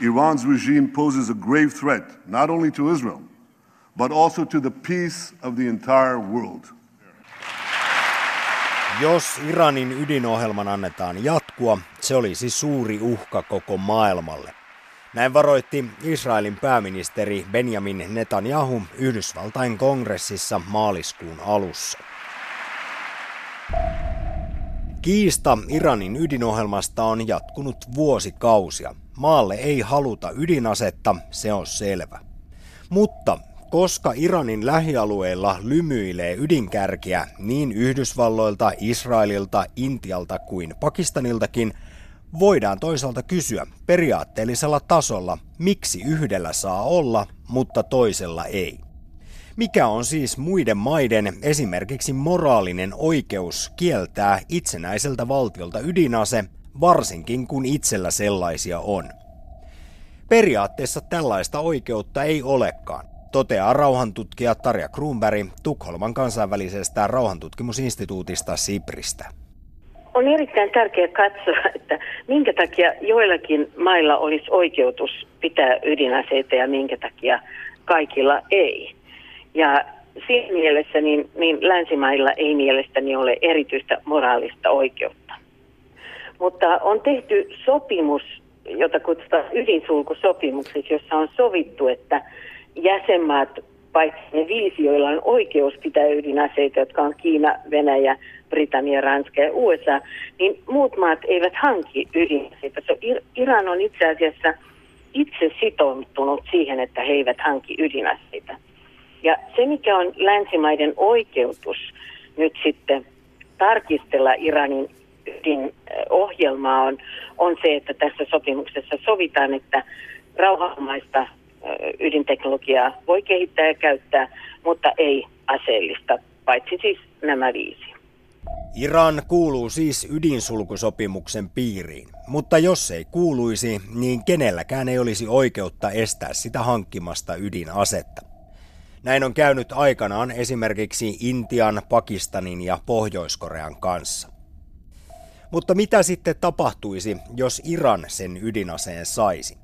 Iran's regime poses a grave threat not only to Israel, but also to the peace of the entire world. Jos Iranin ydinohjelman annetaan jatkua, se olisi suuri uhka koko maailmalle. Näin varoitti Israelin pääministeri Benjamin Netanyahu Yhdysvaltain kongressissa maaliskuun alussa. Kiista Iranin ydinohjelmasta on jatkunut vuosikausia. Maalle ei haluta ydinasetta, se on selvä. Mutta koska Iranin lähialueilla lymyilee ydinkärkiä niin Yhdysvalloilta, Israelilta, Intialta kuin Pakistaniltakin, voidaan toisaalta kysyä periaatteellisella tasolla, miksi yhdellä saa olla, mutta toisella ei. Mikä on siis muiden maiden esimerkiksi moraalinen oikeus kieltää itsenäiseltä valtiolta ydinase, varsinkin kun itsellä sellaisia on? Periaatteessa tällaista oikeutta ei olekaan, toteaa rauhantutkija Tarja Kruunberg Tukholman kansainvälisestä rauhantutkimusinstituutista Sipristä. On erittäin tärkeää katsoa, että minkä takia joillakin mailla olisi oikeutus pitää ydinaseita ja minkä takia kaikilla ei. Ja siinä mielessä niin, niin länsimailla ei mielestäni ole erityistä moraalista oikeutta. Mutta on tehty sopimus, jota kutsutaan ydinsulkusopimukseksi, jossa on sovittu, että jäsenmaat, paitsi ne viisi, joilla on oikeus pitää ydinaseita, jotka on Kiina, Venäjä, Britannia, Ranska ja USA, niin muut maat eivät hanki ydinaseita. Iran on itse asiassa itse sitoutunut siihen, että he eivät hanki ydinaseita. Ja se, mikä on länsimaiden oikeutus nyt sitten tarkistella Iranin ydinohjelmaa, on, on se, että tässä sopimuksessa sovitaan, että rauhanomaista ydinteknologiaa voi kehittää ja käyttää, mutta ei aseellista, paitsi siis nämä viisi. Iran kuuluu siis ydinsulkusopimuksen piiriin, mutta jos ei kuuluisi, niin kenelläkään ei olisi oikeutta estää sitä hankkimasta ydinasetta. Näin on käynyt aikanaan esimerkiksi Intian, Pakistanin ja Pohjois-Korean kanssa. Mutta mitä sitten tapahtuisi, jos Iran sen ydinaseen saisi?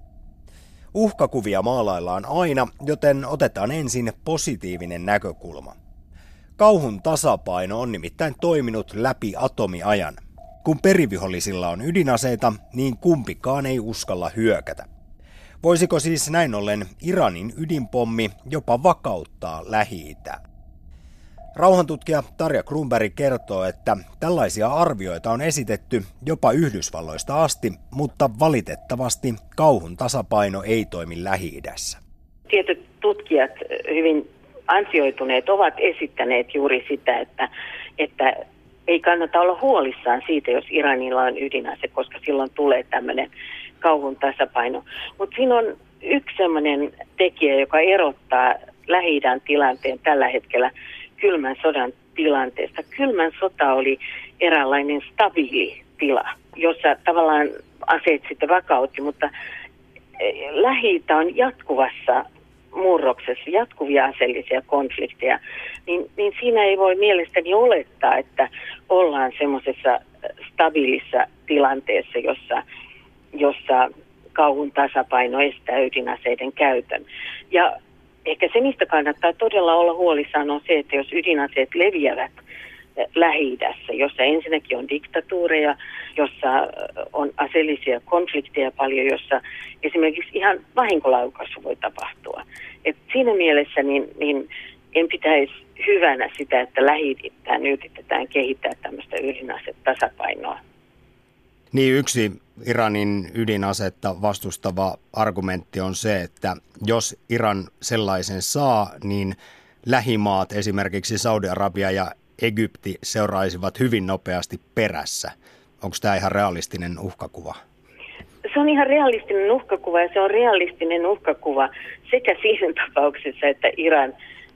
Uhkakuvia maalaillaan aina, joten otetaan ensin positiivinen näkökulma. Kauhun tasapaino on nimittäin toiminut läpi atomiajan. Kun perivihollisilla on ydinaseita, niin kumpikaan ei uskalla hyökätä. Voisiko siis näin ollen Iranin ydinpommi jopa vakauttaa lähi Rauhantutkija Tarja Kruunberg kertoo, että tällaisia arvioita on esitetty jopa Yhdysvalloista asti, mutta valitettavasti kauhun tasapaino ei toimi lähi. Tietyt tutkijat, hyvin ansioituneet, ovat esittäneet juuri sitä, että, että ei kannata olla huolissaan siitä, jos Iranilla on ydinase, koska silloin tulee tämmöinen kauhun tasapaino. Mutta siinä on yksi sellainen tekijä, joka erottaa lähi tilanteen tällä hetkellä kylmän sodan tilanteesta. Kylmän sota oli eräänlainen stabiili tila, jossa tavallaan aseet sitten vakautti, mutta eh, lähi on jatkuvassa murroksessa, jatkuvia aseellisia konflikteja, niin, niin siinä ei voi mielestäni olettaa, että ollaan semmoisessa stabiilissa tilanteessa, jossa, jossa kauhun tasapaino estää ydinaseiden käytön. Ja ehkä se, mistä kannattaa todella olla huolissaan, on se, että jos ydinaseet leviävät lähi jossa ensinnäkin on diktatuureja, jossa on aseellisia konflikteja paljon, jossa esimerkiksi ihan vahinkolaukaisu voi tapahtua. Et siinä mielessä niin, niin en pitäisi hyvänä sitä, että lähi yritetään kehittää tämmöistä ydinasetasapainoa. Niin yksi Iranin ydinasetta vastustava argumentti on se, että jos Iran sellaisen saa, niin lähimaat, esimerkiksi Saudi-Arabia ja Egypti, seuraisivat hyvin nopeasti perässä. Onko tämä ihan realistinen uhkakuva? Se on ihan realistinen uhkakuva ja se on realistinen uhkakuva sekä siinä tapauksessa, että Iran,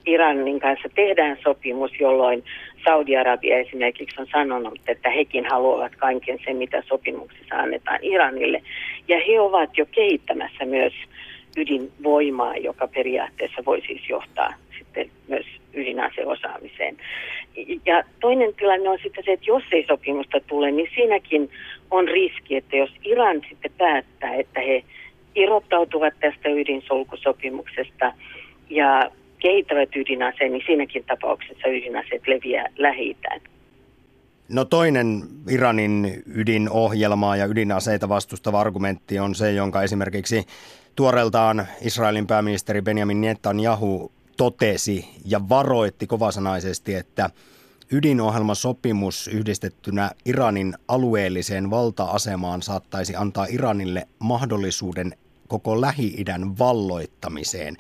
Iranin kanssa tehdään sopimus, jolloin Saudi-Arabia esimerkiksi on sanonut, että hekin haluavat kaiken sen, mitä sopimuksessa annetaan Iranille. Ja he ovat jo kehittämässä myös ydinvoimaa, joka periaatteessa voi siis johtaa sitten myös ydinaseosaamiseen. Ja toinen tilanne on sitten se, että jos ei sopimusta tule, niin siinäkin on riski, että jos Iran sitten päättää, että he irrottautuvat tästä ydinsulkusopimuksesta ja kehittävät ydinaseen, niin siinäkin tapauksessa ydinaseet leviää lähi No toinen Iranin ydinohjelmaa ja ydinaseita vastustava argumentti on se, jonka esimerkiksi tuoreeltaan Israelin pääministeri Benjamin Netanyahu totesi ja varoitti kovasanaisesti, että ydinohjelmasopimus yhdistettynä Iranin alueelliseen valta-asemaan saattaisi antaa Iranille mahdollisuuden koko Lähi-idän valloittamiseen.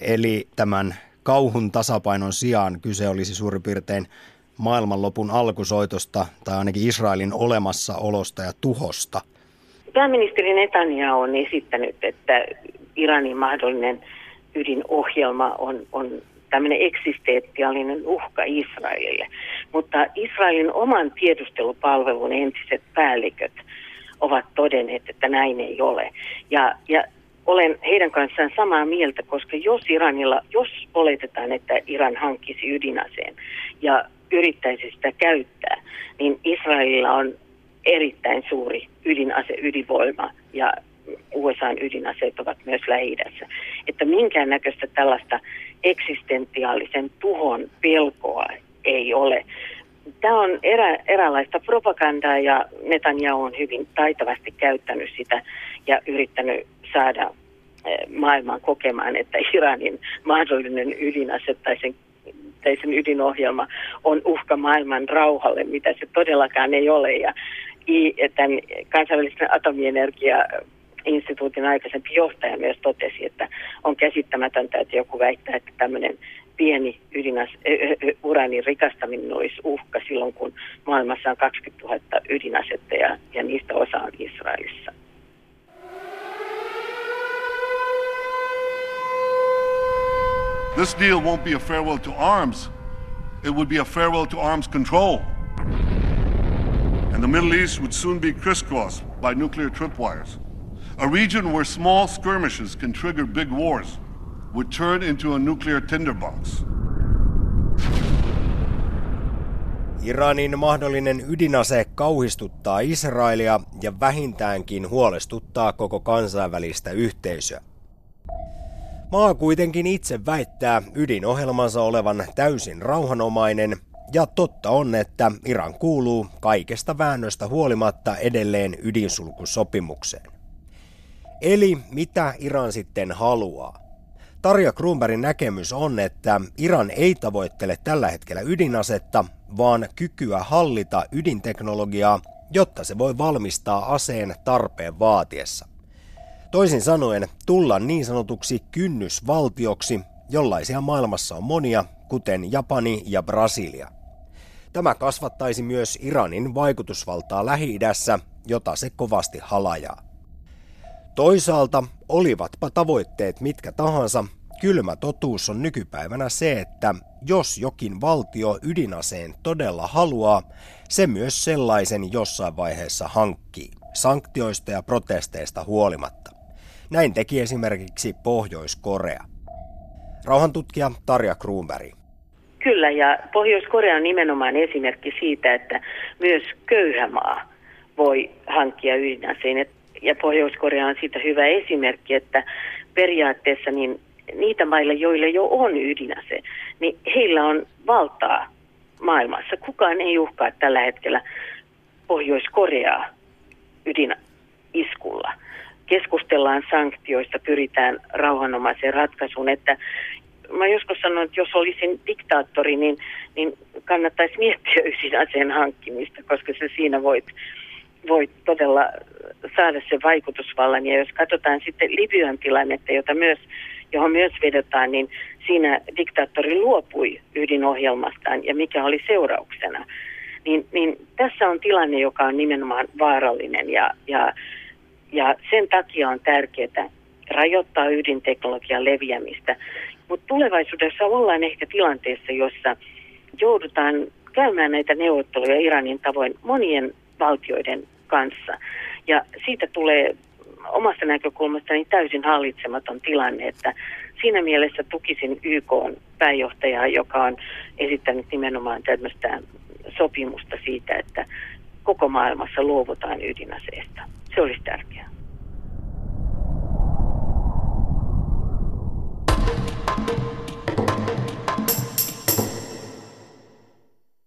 Eli tämän kauhun tasapainon sijaan kyse olisi suurin piirtein maailmanlopun alkusoitosta tai ainakin Israelin olemassaolosta ja tuhosta. Pääministeri Netanyahu on esittänyt, että Iranin mahdollinen ydinohjelma on, on tämmöinen eksistentiaalinen uhka Israelille. Mutta Israelin oman tiedustelupalvelun entiset päälliköt ovat todenneet, että näin ei ole. Ja, ja olen heidän kanssaan samaa mieltä, koska jos Iranilla, jos oletetaan, että Iran hankkisi ydinaseen ja yrittäisi sitä käyttää, niin Israelilla on erittäin suuri ydinase, ydinvoima ja USAn ydinaseet ovat myös lähi Että minkäännäköistä tällaista eksistentiaalisen tuhon pelkoa ei ole. Tämä on erä, eräänlaista propagandaa ja Netanyahu on hyvin taitavasti käyttänyt sitä ja yrittänyt saada eh, maailman kokemaan, että Iranin mahdollinen ydinase tai sen, tai sen ydinohjelma on uhka maailman rauhalle, mitä se todellakaan ei ole. Ja tämän kansainvälisen atomienergia instituutin aikaisempi johtaja myös totesi, että on käsittämätöntä, että joku väittää, että tämmöinen pieni ydinas, uranin rikastaminen olisi uhka silloin, kun maailmassa on 20 000 ydinasetta ja, ja niistä osa on Israelissa. This deal won't be a farewell to arms. It would be a farewell to arms control. And the Middle East would soon be crisscrossed by nuclear tripwires. A region where small skirmishes can trigger big wars would turn into a nuclear tinderbox. Iranin mahdollinen ydinase kauhistuttaa Israelia ja vähintäänkin huolestuttaa koko kansainvälistä yhteisöä. Maa kuitenkin itse väittää ydinohjelmansa olevan täysin rauhanomainen, ja totta on, että Iran kuuluu kaikesta väännöstä huolimatta edelleen ydinsulkusopimukseen. Eli mitä Iran sitten haluaa? Tarja Kruunbergin näkemys on, että Iran ei tavoittele tällä hetkellä ydinasetta, vaan kykyä hallita ydinteknologiaa, jotta se voi valmistaa aseen tarpeen vaatiessa. Toisin sanoen tulla niin sanotuksi kynnysvaltioksi, jollaisia maailmassa on monia, kuten Japani ja Brasilia. Tämä kasvattaisi myös Iranin vaikutusvaltaa Lähi-idässä, jota se kovasti halajaa. Toisaalta, olivatpa tavoitteet mitkä tahansa, kylmä totuus on nykypäivänä se, että jos jokin valtio ydinaseen todella haluaa, se myös sellaisen jossain vaiheessa hankkii, sanktioista ja protesteista huolimatta. Näin teki esimerkiksi Pohjois-Korea. Rauhantutkija Tarja Kruunberg. Kyllä, ja Pohjois-Korea on nimenomaan esimerkki siitä, että myös köyhä maa voi hankkia ydinaseen ja Pohjois-Korea on siitä hyvä esimerkki, että periaatteessa niin niitä mailla, joille jo on ydinase, niin heillä on valtaa maailmassa. Kukaan ei uhkaa tällä hetkellä Pohjois-Koreaa ydiniskulla. Keskustellaan sanktioista, pyritään rauhanomaiseen ratkaisuun, että mä joskus sanon, että jos olisin diktaattori, niin, niin kannattaisi miettiä ydinaseen hankkimista, koska se siinä voit, voit todella saada se vaikutusvallan. Ja jos katsotaan sitten Libyan tilannetta, jota myös, johon myös vedotaan, niin siinä diktaattori luopui ydinohjelmastaan ja mikä oli seurauksena. Niin, niin tässä on tilanne, joka on nimenomaan vaarallinen ja, ja, ja sen takia on tärkeää rajoittaa ydinteknologian leviämistä. Mutta tulevaisuudessa ollaan ehkä tilanteessa, jossa joudutaan käymään näitä neuvotteluja Iranin tavoin monien valtioiden kanssa. Ja siitä tulee omasta näkökulmastani täysin hallitsematon tilanne, että siinä mielessä tukisin YK pääjohtajaa, joka on esittänyt nimenomaan tämmöistä sopimusta siitä, että koko maailmassa luovutaan ydinaseesta. Se olisi tärkeää.